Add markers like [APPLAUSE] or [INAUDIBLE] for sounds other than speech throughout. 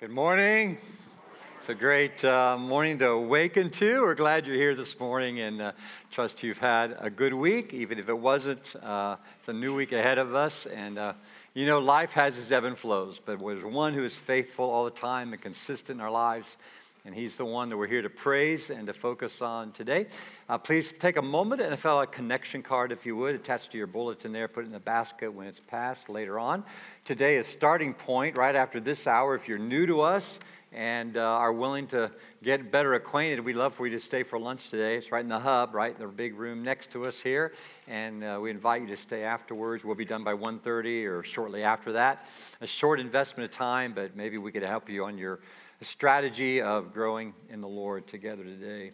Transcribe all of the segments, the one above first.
Good morning. It's a great uh, morning to awaken to. We're glad you're here this morning and uh, trust you've had a good week, even if it wasn't. Uh, it's a new week ahead of us. And uh, you know, life has its ebb and flows, but there's one who is faithful all the time and consistent in our lives. And he's the one that we're here to praise and to focus on today. Uh, please take a moment and fill out a connection card, if you would, attached to your bulletin there. Put it in the basket when it's passed later on. Today is starting point right after this hour. If you're new to us, and uh, are willing to get better acquainted, we'd love for you to stay for lunch today. It's right in the hub, right in the big room next to us here, and uh, we invite you to stay afterwards. We'll be done by 1.30 or shortly after that. A short investment of time, but maybe we could help you on your strategy of growing in the Lord together today.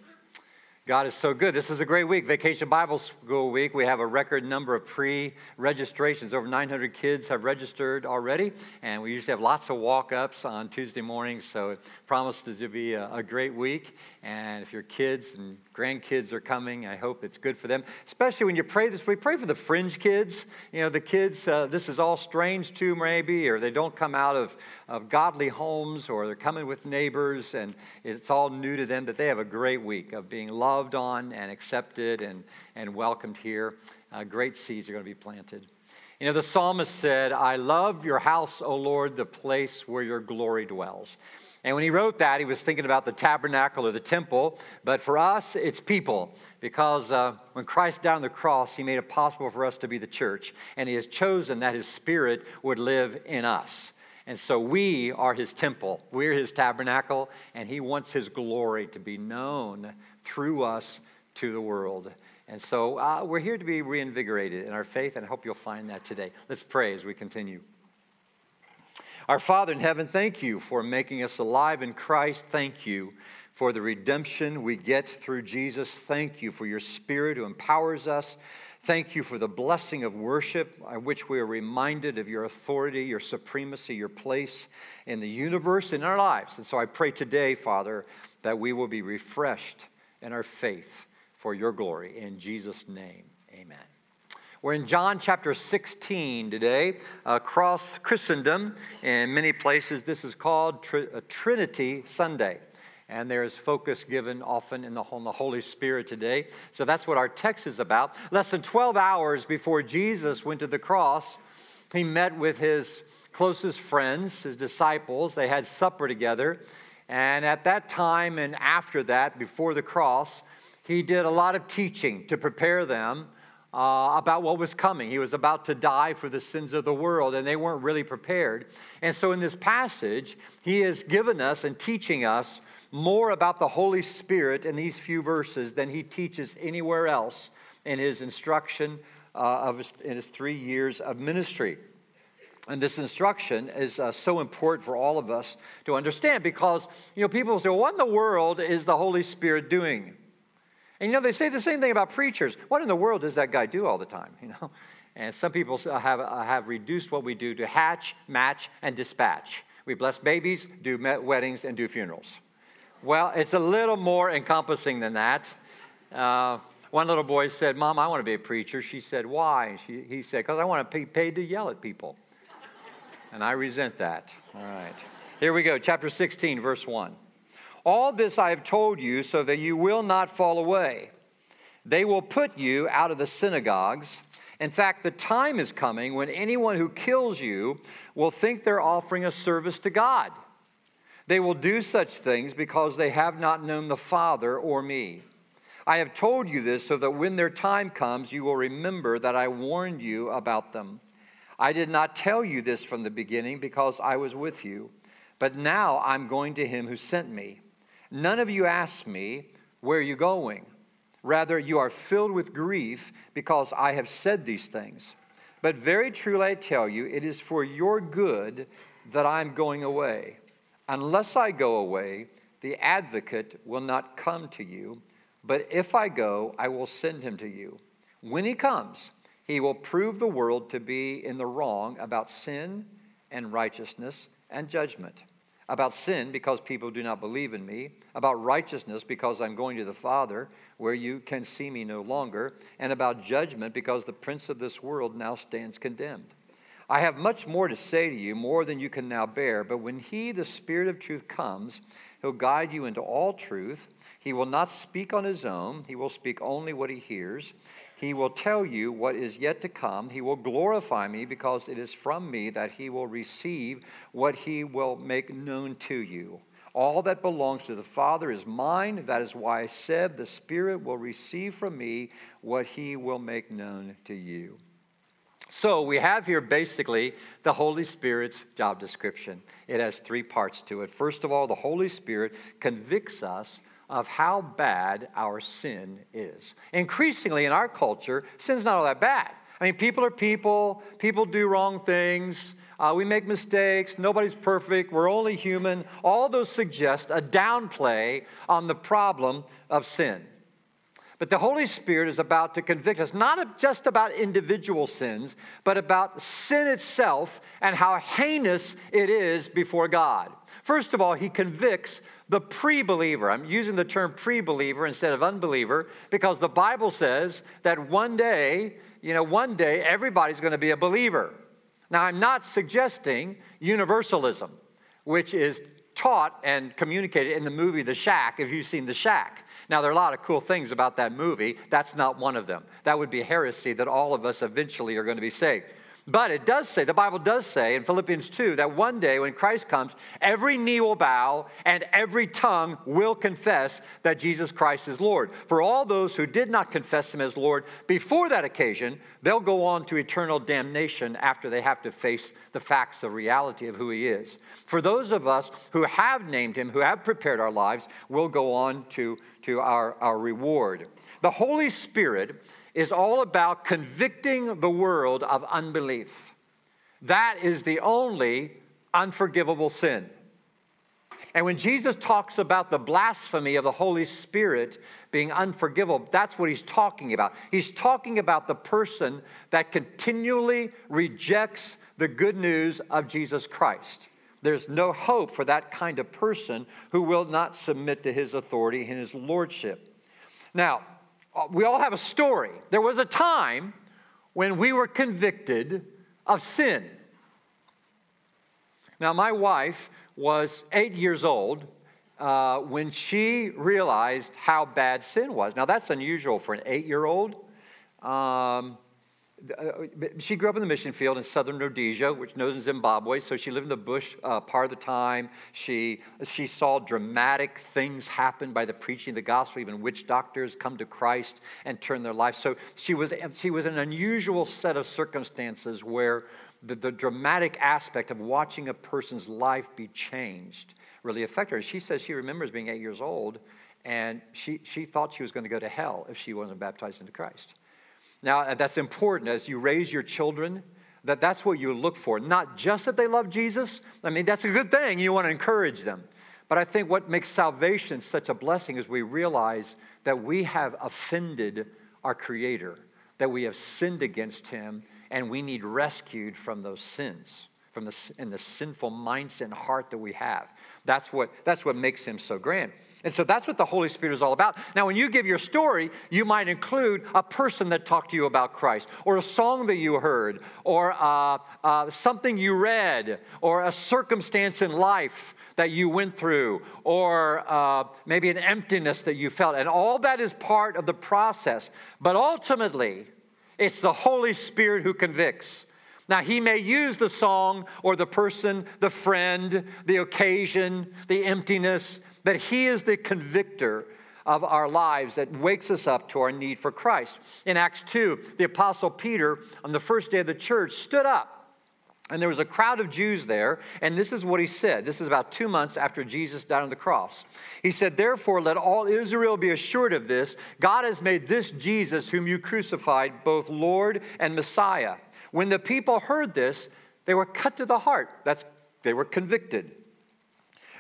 God is so good. This is a great week, Vacation Bible School Week. We have a record number of pre registrations. Over 900 kids have registered already, and we usually have lots of walk ups on Tuesday mornings, so it promises to be a, a, great week. And if your kids and grandkids are coming, I hope it's good for them. Especially when you pray this We pray for the fringe kids. You know, the kids, uh, this is all strange to maybe, or they don't come out of, of godly homes, or they're coming with neighbors, and it's all new to them, that they have a great week of being loved on and accepted and, and welcomed here. Uh, great seeds are going to be planted. You know, the psalmist said, I love your house, O Lord, the place where your glory dwells. And when he wrote that, he was thinking about the tabernacle or the temple. But for us, it's people. Because uh, when Christ died on the cross, he made it possible for us to be the church. And he has chosen that his spirit would live in us. And so we are his temple. We're his tabernacle. And he wants his glory to be known through us to the world. And so uh, we're here to be reinvigorated in our faith, and I hope you'll find that today. Let's pray as we continue. Our Father in heaven, thank you for making us alive in Christ. Thank you for the redemption we get through Jesus. Thank you for your Spirit who empowers us. Thank you for the blessing of worship, by which we are reminded of your authority, your supremacy, your place in the universe, in our lives. And so I pray today, Father, that we will be refreshed in our faith for your glory. In Jesus' name, amen. We're in John chapter 16 today. Across Christendom, in many places, this is called Tr- uh, Trinity Sunday. And there is focus given often in the, on the Holy Spirit today. So that's what our text is about. Less than 12 hours before Jesus went to the cross, he met with his closest friends, his disciples. They had supper together. And at that time and after that, before the cross, he did a lot of teaching to prepare them uh, about what was coming. He was about to die for the sins of the world, and they weren't really prepared. And so, in this passage, he has given us and teaching us more about the Holy Spirit in these few verses than he teaches anywhere else in his instruction uh, of his, in his three years of ministry. And this instruction is uh, so important for all of us to understand because, you know, people say, well, what in the world is the Holy Spirit doing? And you know, they say the same thing about preachers. What in the world does that guy do all the time? [LAUGHS] You know? And some people have, have reduced what we do to hatch, match, and dispatch. We bless babies, do weddings, and do funerals. Well, it's a little more encompassing than that. Uh, one little boy said, Mom, I want to be a preacher. She said, Why? She, he said, Because I want to be paid to yell at people. And I resent that. All right. Here we go, chapter 16, verse 1. All this I have told you so that you will not fall away. They will put you out of the synagogues. In fact, the time is coming when anyone who kills you will think they're offering a service to God. They will do such things because they have not known the Father or me. I have told you this so that when their time comes, you will remember that I warned you about them. I did not tell you this from the beginning because I was with you, but now I'm going to him who sent me. None of you ask me, Where are you going? Rather, you are filled with grief because I have said these things. But very truly I tell you, it is for your good that I am going away. Unless I go away, the advocate will not come to you. But if I go, I will send him to you. When he comes, he will prove the world to be in the wrong about sin and righteousness and judgment about sin because people do not believe in me, about righteousness because I'm going to the Father where you can see me no longer, and about judgment because the prince of this world now stands condemned. I have much more to say to you, more than you can now bear. But when He, the Spirit of truth, comes, He'll guide you into all truth. He will not speak on His own, He will speak only what He hears. He will tell you what is yet to come. He will glorify me because it is from me that He will receive what He will make known to you. All that belongs to the Father is mine. That is why I said, The Spirit will receive from me what He will make known to you. So we have here basically the Holy Spirit's job description. It has three parts to it. First of all, the Holy Spirit convicts us of how bad our sin is. Increasingly in our culture, sin's not all that bad. I mean, people are people, people do wrong things, uh, we make mistakes, nobody's perfect, we're only human. All those suggest a downplay on the problem of sin. But the Holy Spirit is about to convict us, not just about individual sins, but about sin itself and how heinous it is before God. First of all, He convicts the pre believer. I'm using the term pre believer instead of unbeliever because the Bible says that one day, you know, one day everybody's going to be a believer. Now, I'm not suggesting universalism, which is taught and communicated in the movie The Shack, if you've seen The Shack. Now, there are a lot of cool things about that movie. That's not one of them. That would be heresy that all of us eventually are going to be saved. But it does say, the Bible does say in Philippians 2 that one day when Christ comes, every knee will bow and every tongue will confess that Jesus Christ is Lord. For all those who did not confess him as Lord before that occasion, they'll go on to eternal damnation after they have to face the facts of reality of who he is. For those of us who have named him, who have prepared our lives, will go on to, to our, our reward. The Holy Spirit is all about convicting the world of unbelief. That is the only unforgivable sin. And when Jesus talks about the blasphemy of the Holy Spirit being unforgivable, that's what he's talking about. He's talking about the person that continually rejects the good news of Jesus Christ. There's no hope for that kind of person who will not submit to his authority and his lordship. Now, we all have a story. There was a time when we were convicted of sin. Now, my wife was eight years old uh, when she realized how bad sin was. Now, that's unusual for an eight year old. Um, uh, she grew up in the mission field in southern Rhodesia, which knows in Zimbabwe. So she lived in the bush uh, part of the time. She, she saw dramatic things happen by the preaching of the gospel. Even witch doctors come to Christ and turn their life. So she was, she was an unusual set of circumstances where the, the dramatic aspect of watching a person's life be changed really affected her. She says she remembers being eight years old and she, she thought she was going to go to hell if she wasn't baptized into Christ. Now, uh, that's important as you raise your children, that that's what you look for. Not just that they love Jesus. I mean, that's a good thing. You want to encourage them. But I think what makes salvation such a blessing is we realize that we have offended our Creator, that we have sinned against Him, and we need rescued from those sins, from the, in the sinful mindset and heart that we have. That's what, that's what makes Him so grand. And so that's what the Holy Spirit is all about. Now, when you give your story, you might include a person that talked to you about Christ, or a song that you heard, or uh, uh, something you read, or a circumstance in life that you went through, or uh, maybe an emptiness that you felt. And all that is part of the process. But ultimately, it's the Holy Spirit who convicts. Now, he may use the song or the person, the friend, the occasion, the emptiness, but He is the convictor of our lives that wakes us up to our need for Christ. In Acts 2, the Apostle Peter, on the first day of the church, stood up. And there was a crowd of Jews there, and this is what he said. This is about two months after Jesus died on the cross. He said, Therefore, let all Israel be assured of this God has made this Jesus, whom you crucified, both Lord and Messiah. When the people heard this, they were cut to the heart. That's, they were convicted.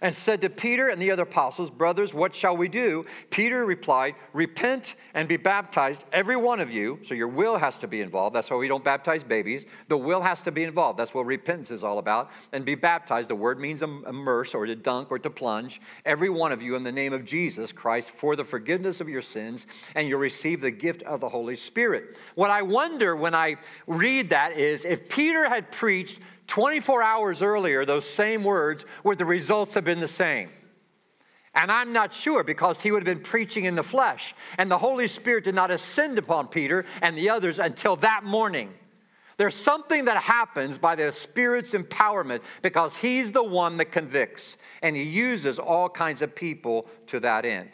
And said to Peter and the other apostles, Brothers, what shall we do? Peter replied, Repent and be baptized, every one of you. So your will has to be involved. That's why we don't baptize babies. The will has to be involved. That's what repentance is all about. And be baptized. The word means immerse or to dunk or to plunge. Every one of you in the name of Jesus Christ for the forgiveness of your sins, and you'll receive the gift of the Holy Spirit. What I wonder when I read that is if Peter had preached 24 hours earlier, those same words, would the results have been the same? And I'm not sure because he would have been preaching in the flesh. And the Holy Spirit did not ascend upon Peter and the others until that morning. There's something that happens by the Spirit's empowerment because He's the one that convicts, and He uses all kinds of people to that end.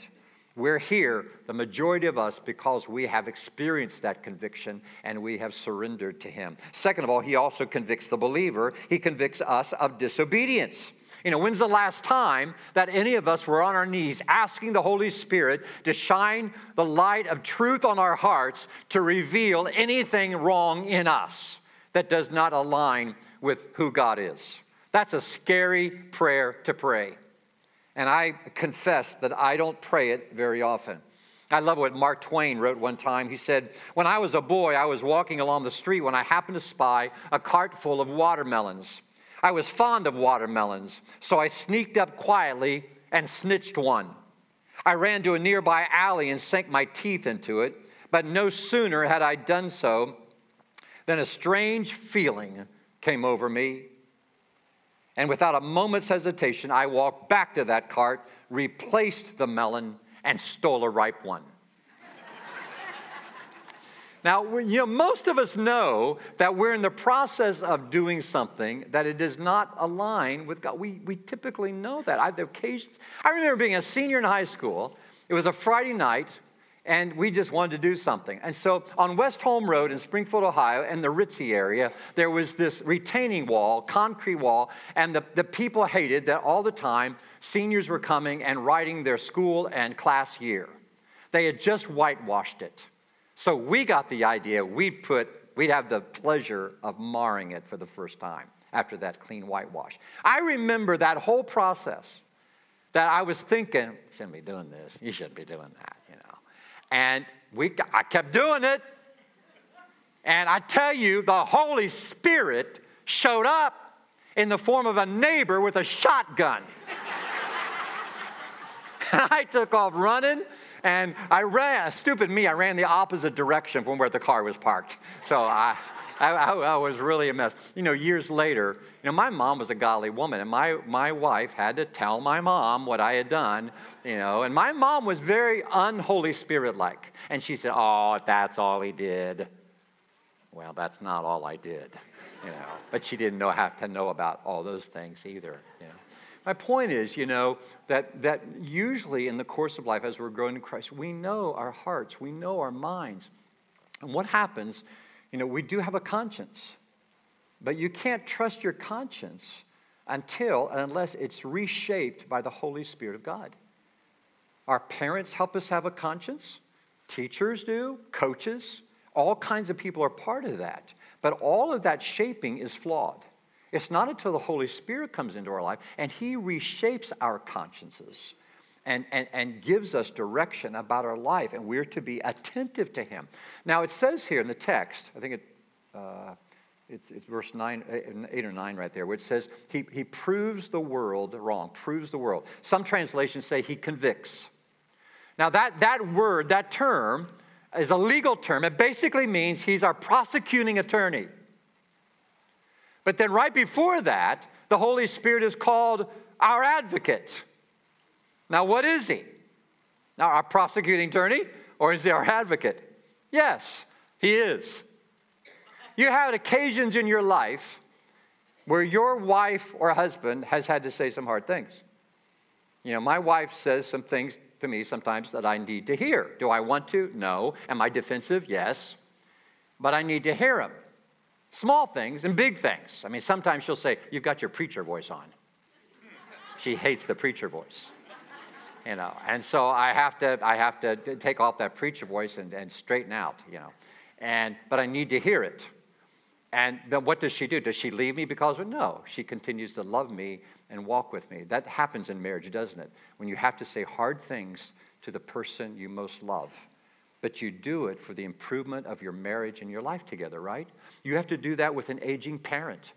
We're here, the majority of us, because we have experienced that conviction and we have surrendered to Him. Second of all, He also convicts the believer, He convicts us of disobedience. You know, when's the last time that any of us were on our knees asking the Holy Spirit to shine the light of truth on our hearts to reveal anything wrong in us that does not align with who God is? That's a scary prayer to pray. And I confess that I don't pray it very often. I love what Mark Twain wrote one time. He said, When I was a boy, I was walking along the street when I happened to spy a cart full of watermelons. I was fond of watermelons, so I sneaked up quietly and snitched one. I ran to a nearby alley and sank my teeth into it, but no sooner had I done so than a strange feeling came over me and without a moment's hesitation, I walked back to that cart, replaced the melon, and stole a ripe one. [LAUGHS] now, you know, most of us know that we're in the process of doing something that it does not align with God. We, we typically know that. I, occasions, I remember being a senior in high school. It was a Friday night and we just wanted to do something. And so on West Home Road in Springfield, Ohio, in the Ritzy area, there was this retaining wall, concrete wall, and the, the people hated that all the time seniors were coming and writing their school and class year. They had just whitewashed it. So we got the idea we'd put, we'd have the pleasure of marring it for the first time after that clean whitewash. I remember that whole process that I was thinking, shouldn't be doing this, you shouldn't be doing that. And we, I kept doing it. And I tell you, the Holy Spirit showed up in the form of a neighbor with a shotgun. [LAUGHS] I took off running and I ran, stupid me, I ran the opposite direction from where the car was parked. So I, I, I, was really a mess. You know, years later, you know, my mom was a godly woman, and my, my wife had to tell my mom what I had done you know. And my mom was very unholy spirit like. And she said, Oh, if that's all he did. Well, that's not all I did, you know. But she didn't know have to know about all those things either, you know. My point is, you know, that, that usually in the course of life as we're growing in Christ, we know our hearts, we know our minds. And what happens, you know, we do have a conscience, but you can't trust your conscience until and unless it's reshaped by the Holy Spirit of God. Our parents help us have a conscience, teachers do, coaches, all kinds of people are part of that. But all of that shaping is flawed. It's not until the Holy Spirit comes into our life and He reshapes our consciences and, and, and gives us direction about our life, and we're to be attentive to Him. Now, it says here in the text, I think it, uh, it's, it's, verse nine, 8 or 9 right there, where it says, he, he proves the world wrong, proves the world. Some translations say He convicts. Now, that, that word, that term, is a legal term. It basically means he's our prosecuting attorney. But then, right before that, the Holy Spirit is called our advocate. Now, what is he? Now, our prosecuting attorney, or is he our advocate? Yes, he is. You had occasions in your life where your wife or husband has had to say some hard things. You know, my wife says some things to me sometimes that I need to hear. Do I want to? No. Am I defensive? Yes. But I need to hear them. Small things and big things. I mean, sometimes she'll say, You've got your preacher voice on. She hates the preacher voice. You know, and so I have to, I have to take off that preacher voice and, and straighten out, you know. And, but I need to hear it. And then what does she do? Does she leave me because of it? No. She continues to love me and walk with me. That happens in marriage, doesn't it? When you have to say hard things to the person you most love. But you do it for the improvement of your marriage and your life together, right? You have to do that with an aging parent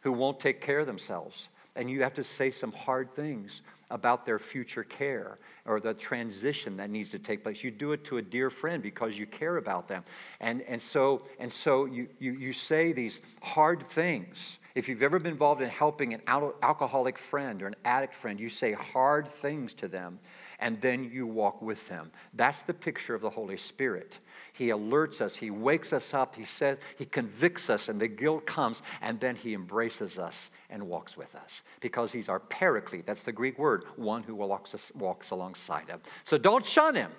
who won't take care of themselves. And you have to say some hard things about their future care or the transition that needs to take place. You do it to a dear friend because you care about them. And, and so, and so you, you, you say these hard things. If you've ever been involved in helping an alcoholic friend or an addict friend, you say hard things to them and then you walk with them. That's the picture of the Holy Spirit. He alerts us, He wakes us up, He says, He convicts us, and the guilt comes, and then He embraces us and walks with us because He's our paraclete. That's the Greek word, one who walks, walks alongside of. So don't shun Him.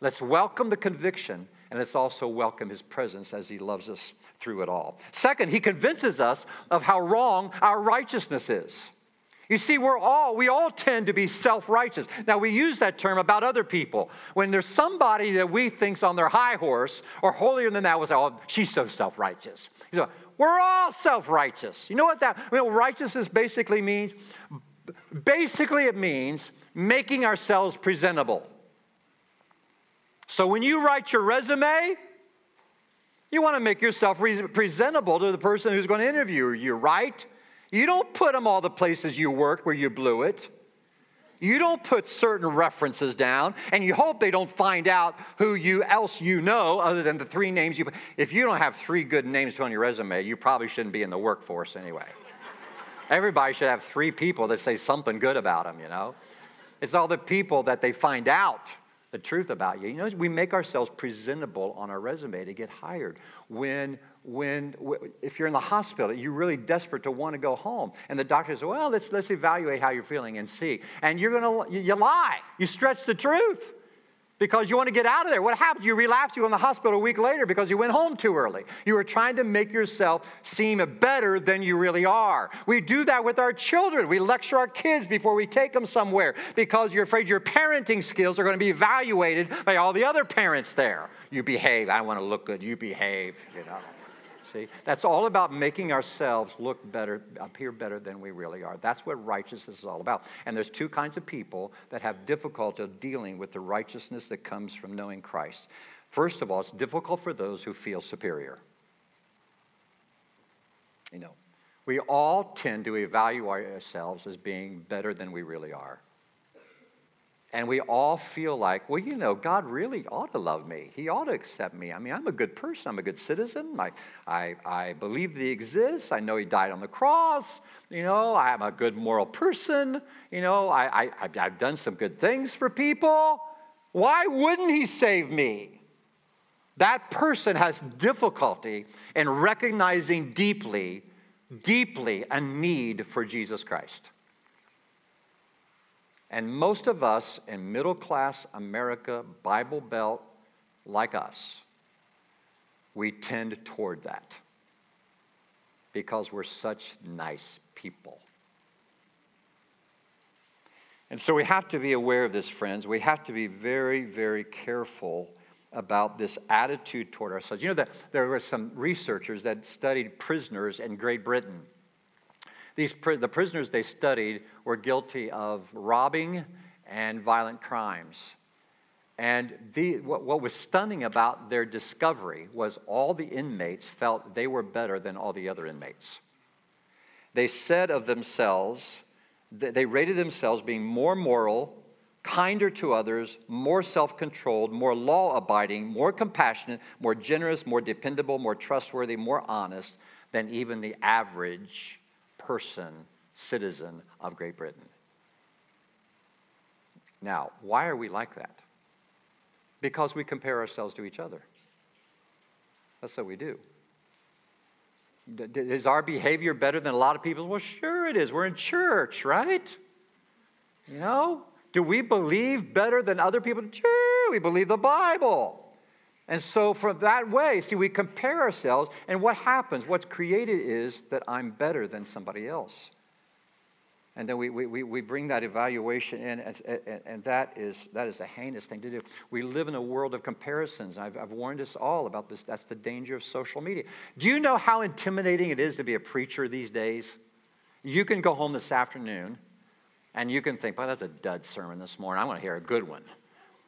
Let's welcome the conviction, and let's also welcome His presence as He loves us through it all. Second, He convinces us of how wrong our righteousness is. You see, we're all, we all tend to be self righteous. Now, we use that term about other people. When there's somebody that we think's on their high horse or holier than that, we'll say, oh, she's so self righteous. You know, we're all self righteous. You know what that, you know, righteousness basically means? Basically, it means making ourselves presentable. So when you write your resume, you want to make yourself presentable to the person who's going to interview you, right? You don't put them all the places you worked where you blew it. You don't put certain references down, and you hope they don't find out who you else you know other than the three names you. Put. If you don't have three good names on your resume, you probably shouldn't be in the workforce anyway. Everybody should have three people that say something good about them. You know, it's all the people that they find out the truth about you. You know, we make ourselves presentable on our resume to get hired. When, when, if you're in the hospital, you're really desperate to want to go home, and the doctor says, "Well, let's let's evaluate how you're feeling and see," and you're gonna you lie, you stretch the truth because you want to get out of there. What happened? You relapsed, you were in the hospital a week later because you went home too early. You were trying to make yourself seem better than you really are. We do that with our children. We lecture our kids before we take them somewhere because you're afraid your parenting skills are going to be evaluated by all the other parents there. You behave. I want to look good. You behave, you know. See, that's all about making ourselves look better, appear better than we really are. That's what righteousness is all about. And there's two kinds of people that have difficulty dealing with the righteousness that comes from knowing Christ. First of all, it's difficult for those who feel superior. You know, we all tend to evaluate ourselves as being better than we really are. And we all feel like, well, you know, God really ought to love me. He ought to accept me. I mean, I'm a good person. I'm a good citizen. I, I, I believe that He exists. I know He died on the cross. You know, I'm a good moral person. You know, I, I, I've done some good things for people. Why wouldn't He save me? That person has difficulty in recognizing deeply, deeply a need for Jesus Christ. And most of us in middle class America, Bible Belt, like us, we tend toward that because we're such nice people. And so we have to be aware of this, friends. We have to be very, very careful about this attitude toward ourselves. You know that there were some researchers that studied prisoners in Great Britain. These, the prisoners they studied were guilty of robbing and violent crimes. And the, what, what, was stunning about their discovery was all the inmates felt they were better than all the other inmates. They said of themselves, they rated themselves being more moral, kinder to others, more self controlled, more law abiding, more compassionate, more generous, more dependable, more trustworthy, more honest than even the average person, citizen of Great Britain. Now, why are we like that? Because we compare ourselves to each other. That's what we do. Is our behavior better than a lot of people? Well, sure it is. We're in church, right? You know? Do we believe better than other people? Sure, we believe the Bible. And so, from that way, see, we compare ourselves, and what happens? What's created is that I'm better than somebody else. And then we, we, we bring that evaluation in, and, and that, is, that is a heinous thing to do. We live in a world of comparisons. I've, I've warned us all about this. That's the danger of social media. Do you know how intimidating it is to be a preacher these days? You can go home this afternoon and you can think, well, that's a dud sermon this morning. I want to hear a good one.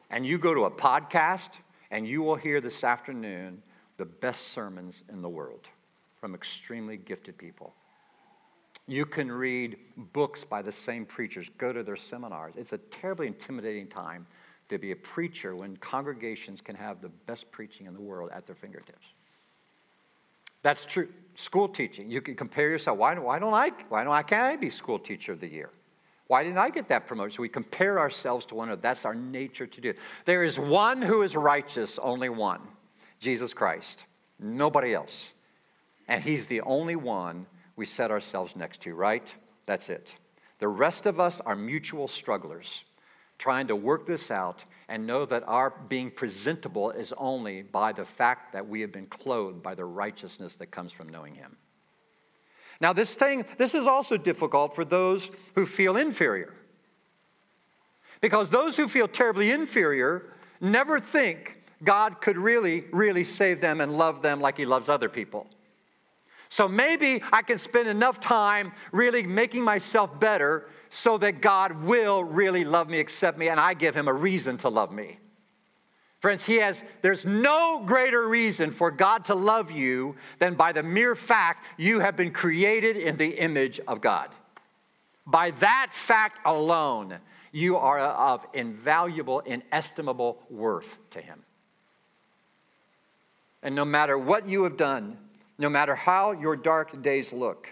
And you go to a podcast and you will hear this afternoon the best sermons in the world from extremely gifted people. You can read books by the same preachers, go to their seminars. It's a terribly intimidating time to be a preacher when congregations can have the best preaching in the world at their fingertips. That's true. School teaching, you can compare yourself. Why, why don't I? Why don't I? Can't I be school teacher of the year? Why didn't I get that promotion? So we compare ourselves to one another. That's our nature to do. There is one who is righteous, only one Jesus Christ, nobody else. And he's the only one we set ourselves next to, right? That's it. The rest of us are mutual strugglers, trying to work this out and know that our being presentable is only by the fact that we have been clothed by the righteousness that comes from knowing Him. Now, this thing, this is also difficult for those who feel inferior. Because those who feel terribly inferior never think God could really, really save them and love them like He loves other people. So maybe I can spend enough time really making myself better so that God will really love me, accept me, and I give him a reason to love me. Friends, he has, there's no greater reason for God to love you than by the mere fact you have been created in the image of God. By that fact alone, you are of invaluable, inestimable worth to him. And no matter what you have done, no matter how your dark days look,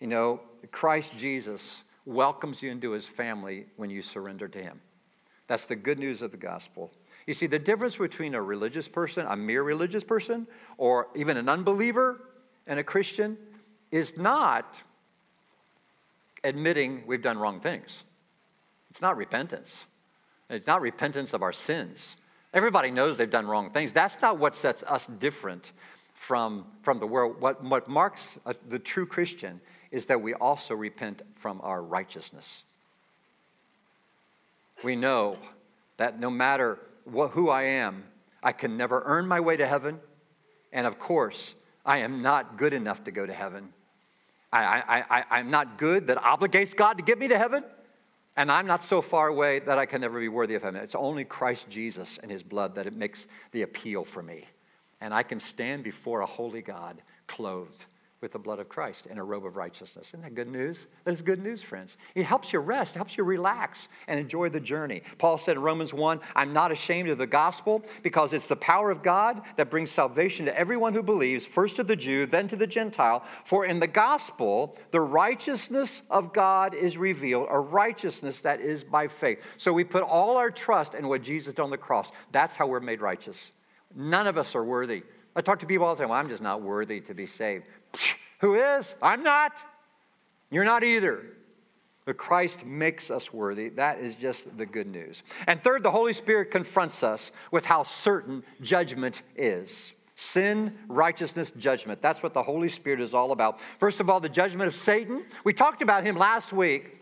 you know, Christ Jesus welcomes you into his family when you surrender to him. That's the good news of the gospel. You see, the difference between a religious person, a mere religious person, or even an unbeliever and a Christian is not admitting we've done wrong things. It's not repentance. It's not repentance of our sins. Everybody knows they've done wrong things. That's not what sets us different from, from the world. What, what marks a, the true Christian is that we also repent from our righteousness. We know that no matter who I am, I can never earn my way to heaven. And of course, I am not good enough to go to heaven. I, I, I, I'm not good that obligates God to get me to heaven. And I'm not so far away that I can never be worthy of heaven. It's only Christ Jesus and his blood that it makes the appeal for me and I can stand before a holy God clothed with the blood of Christ in a robe of righteousness. Isn't that good news? That is good news, friends. It helps you rest, it helps you relax and enjoy the journey. Paul said in Romans 1 I'm not ashamed of the gospel because it's the power of God that brings salvation to everyone who believes, first to the Jew, then to the Gentile. For in the gospel, the righteousness of God is revealed, a righteousness that is by faith. So we put all our trust in what Jesus did on the cross. That's how we're made righteous. None of us are worthy. I talk to people all the time, well, I'm just not worthy to be saved. Who is? I'm not. You're not either. But Christ makes us worthy. That is just the good news. And third, the Holy Spirit confronts us with how certain judgment is. Sin, righteousness, judgment. That's what the Holy Spirit is all about. First of all, the judgment of Satan. We talked about him last week.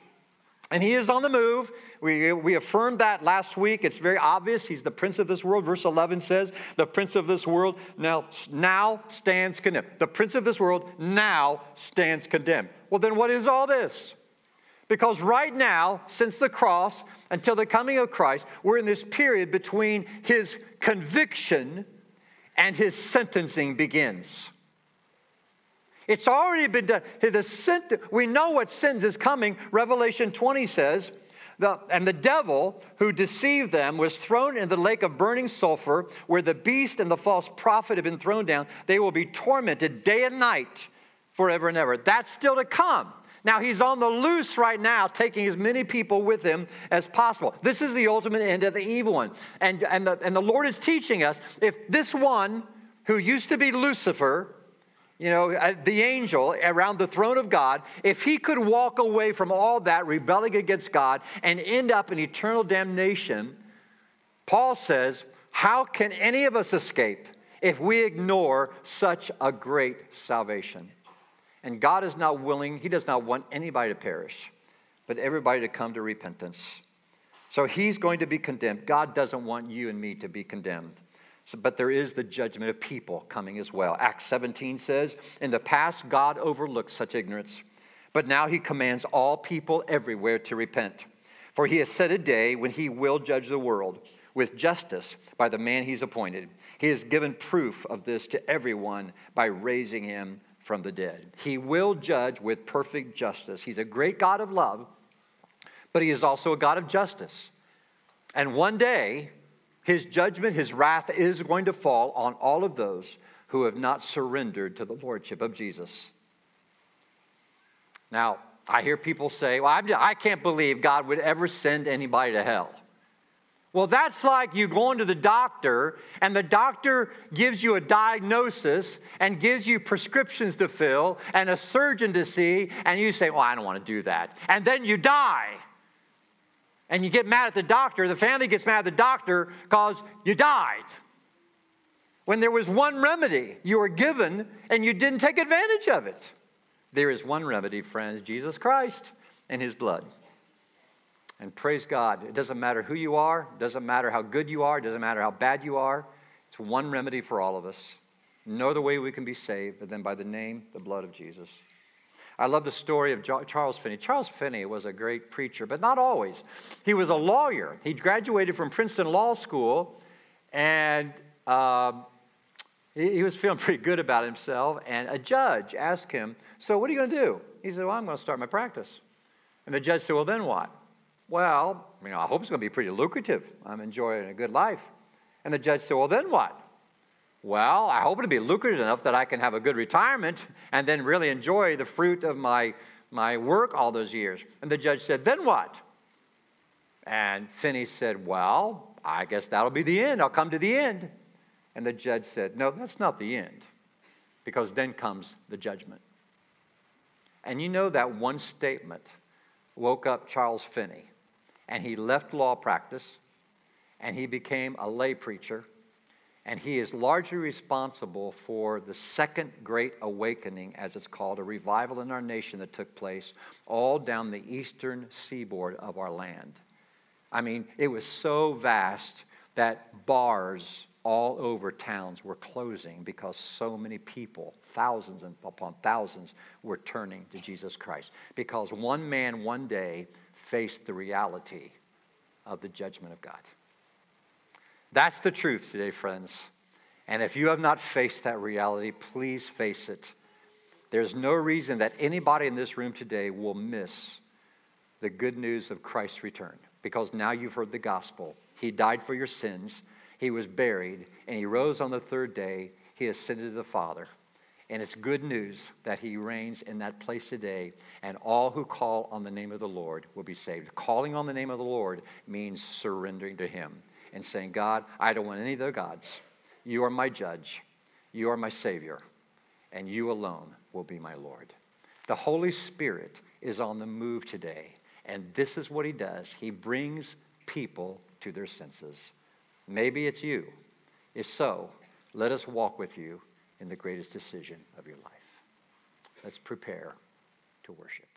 And he is on the move. We, we affirmed that last week. It's very obvious. He's the prince of this world. Verse 11 says, The prince of this world now, now stands condemned. The prince of this world now stands condemned. Well, then what is all this? Because right now, since the cross until the coming of Christ, we're in this period between his conviction and his sentencing begins. It's already been done. The sin, we know what sins is coming. Revelation 20 says, the, and the devil who deceived them was thrown in the lake of burning sulfur, where the beast and the false prophet have been thrown down. They will be tormented day and night forever and ever. That's still to come. Now, he's on the loose right now, taking as many people with him as possible. This is the ultimate end of the evil one. And, and, the, and the Lord is teaching us if this one who used to be Lucifer, you know, the angel around the throne of God, if he could walk away from all that, rebelling against God, and end up in eternal damnation, Paul says, How can any of us escape if we ignore such a great salvation? And God is not willing, He does not want anybody to perish, but everybody to come to repentance. So he's going to be condemned. God doesn't want you and me to be condemned. So, but there is the judgment of people coming as well. Acts 17 says, In the past, God overlooked such ignorance, but now he commands all people everywhere to repent. For he has set a day when he will judge the world with justice by the man he's appointed. He has given proof of this to everyone by raising him from the dead. He will judge with perfect justice. He's a great God of love, but he is also a God of justice. And one day, his judgment, his wrath is going to fall on all of those who have not surrendered to the lordship of Jesus. Now, I hear people say, Well, I can't believe God would ever send anybody to hell. Well, that's like you going to the doctor, and the doctor gives you a diagnosis and gives you prescriptions to fill and a surgeon to see, and you say, Well, I don't want to do that. And then you die. And you get mad at the doctor, the family gets mad at the doctor because you died. When there was one remedy you were given and you didn't take advantage of it. There is one remedy, friends Jesus Christ and his blood. And praise God, it doesn't matter who you are, it doesn't matter how good you are, it doesn't matter how bad you are. It's one remedy for all of us. No other way we can be saved then by the name, the blood of Jesus. I love the story of Charles Finney. Charles Finney was a great preacher, but not always. He was a lawyer. He graduated from Princeton Law School, and uh, he, he was feeling [LAUGHS] pretty good about himself. And a judge asked him, So, what are you going to do? He said, Well, I'm going to start my practice. And the judge said, Well, then what? Well, you know, I hope it's going to be pretty lucrative. I'm enjoying a good life. And the judge said, Well, then what? Well, I hope it'll be lucrative enough that I can have a good retirement and then really enjoy the fruit of my, my work all those years. And the judge said, Then what? And Finney said, Well, I guess that'll be the end. I'll come to the end. And the judge said, No, that's not the end, because then comes the judgment. And you know that one statement woke up Charles Finney, and he left law practice, and he became a lay preacher and he is largely responsible for the second great awakening, as it's called, a revival in our nation that took place all down the eastern seaboard of our land. I mean, it was so vast that bars all over towns were closing because so many people, thousands and upon thousands, were turning to Jesus Christ. Because one man one day faced the reality of the judgment of God. That's the truth today, friends. And if you have not faced that reality, please face it. There's no reason that anybody in this room today will miss the good news of Christ's return because now you've heard the gospel. He died for your sins, He was buried, and He rose on the third day. He ascended to the Father. And it's good news that He reigns in that place today, and all who call on the name of the Lord will be saved. Calling on the name of the Lord means surrendering to Him and saying, God, I don't want any of other gods. You are my judge, you are my Savior, and you alone will be my Lord. The Holy Spirit is on the move today, and this is what He does He brings people to their senses. Maybe it's you. If so, let us walk with you in the greatest decision of your life. Let's prepare to worship.